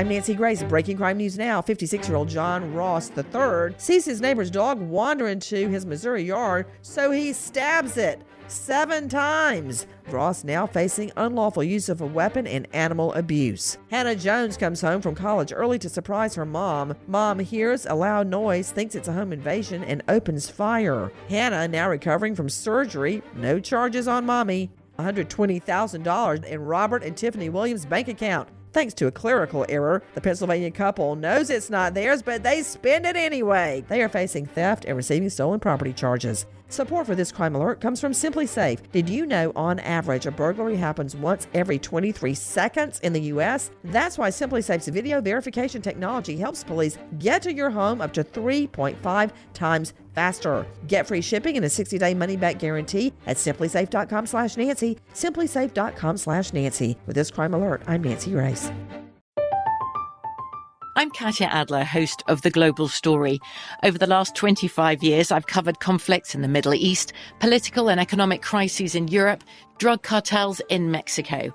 I'm Nancy Grace. Breaking crime news now. 56 year old John Ross III sees his neighbor's dog wander into his Missouri yard, so he stabs it seven times. Ross now facing unlawful use of a weapon and animal abuse. Hannah Jones comes home from college early to surprise her mom. Mom hears a loud noise, thinks it's a home invasion, and opens fire. Hannah, now recovering from surgery, no charges on mommy. $120,000 in Robert and Tiffany Williams' bank account. Thanks to a clerical error, the Pennsylvania couple knows it's not theirs, but they spend it anyway. They are facing theft and receiving stolen property charges. Support for this crime alert comes from SimpliSafe. Did you know on average a burglary happens once every 23 seconds in the U.S.? That's why SimpliSafe's video verification technology helps police get to your home up to 3.5 times faster. Get free shipping and a 60-day money-back guarantee at simplisafe.com slash Nancy, simplisafe.com slash Nancy. With this crime alert, I'm Nancy Rice. I'm Katya Adler, host of The Global Story. Over the last 25 years, I've covered conflicts in the Middle East, political and economic crises in Europe, drug cartels in Mexico.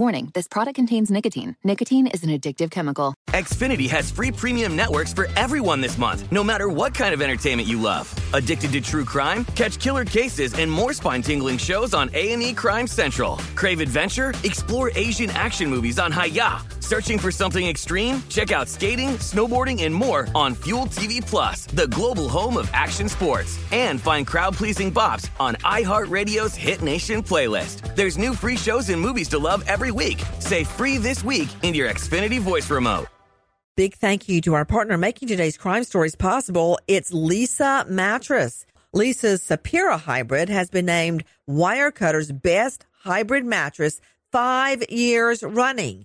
Warning this product contains nicotine. Nicotine is an addictive chemical. Xfinity has free premium networks for everyone this month, no matter what kind of entertainment you love. Addicted to true crime? Catch killer cases and more spine-tingling shows on A&E Crime Central. Crave adventure? Explore Asian action movies on Hi-YAH. Searching for something extreme? Check out skating, snowboarding, and more on Fuel TV Plus, the global home of action sports. And find crowd-pleasing bops on iHeartRadio's Hit Nation playlist. There's new free shows and movies to love every week. Say free this week in your Xfinity voice remote. Big thank you to our partner making today's crime stories possible. It's Leesa Mattress. Leesa's Sapira Hybrid has been named Wirecutter's best hybrid mattress five years running.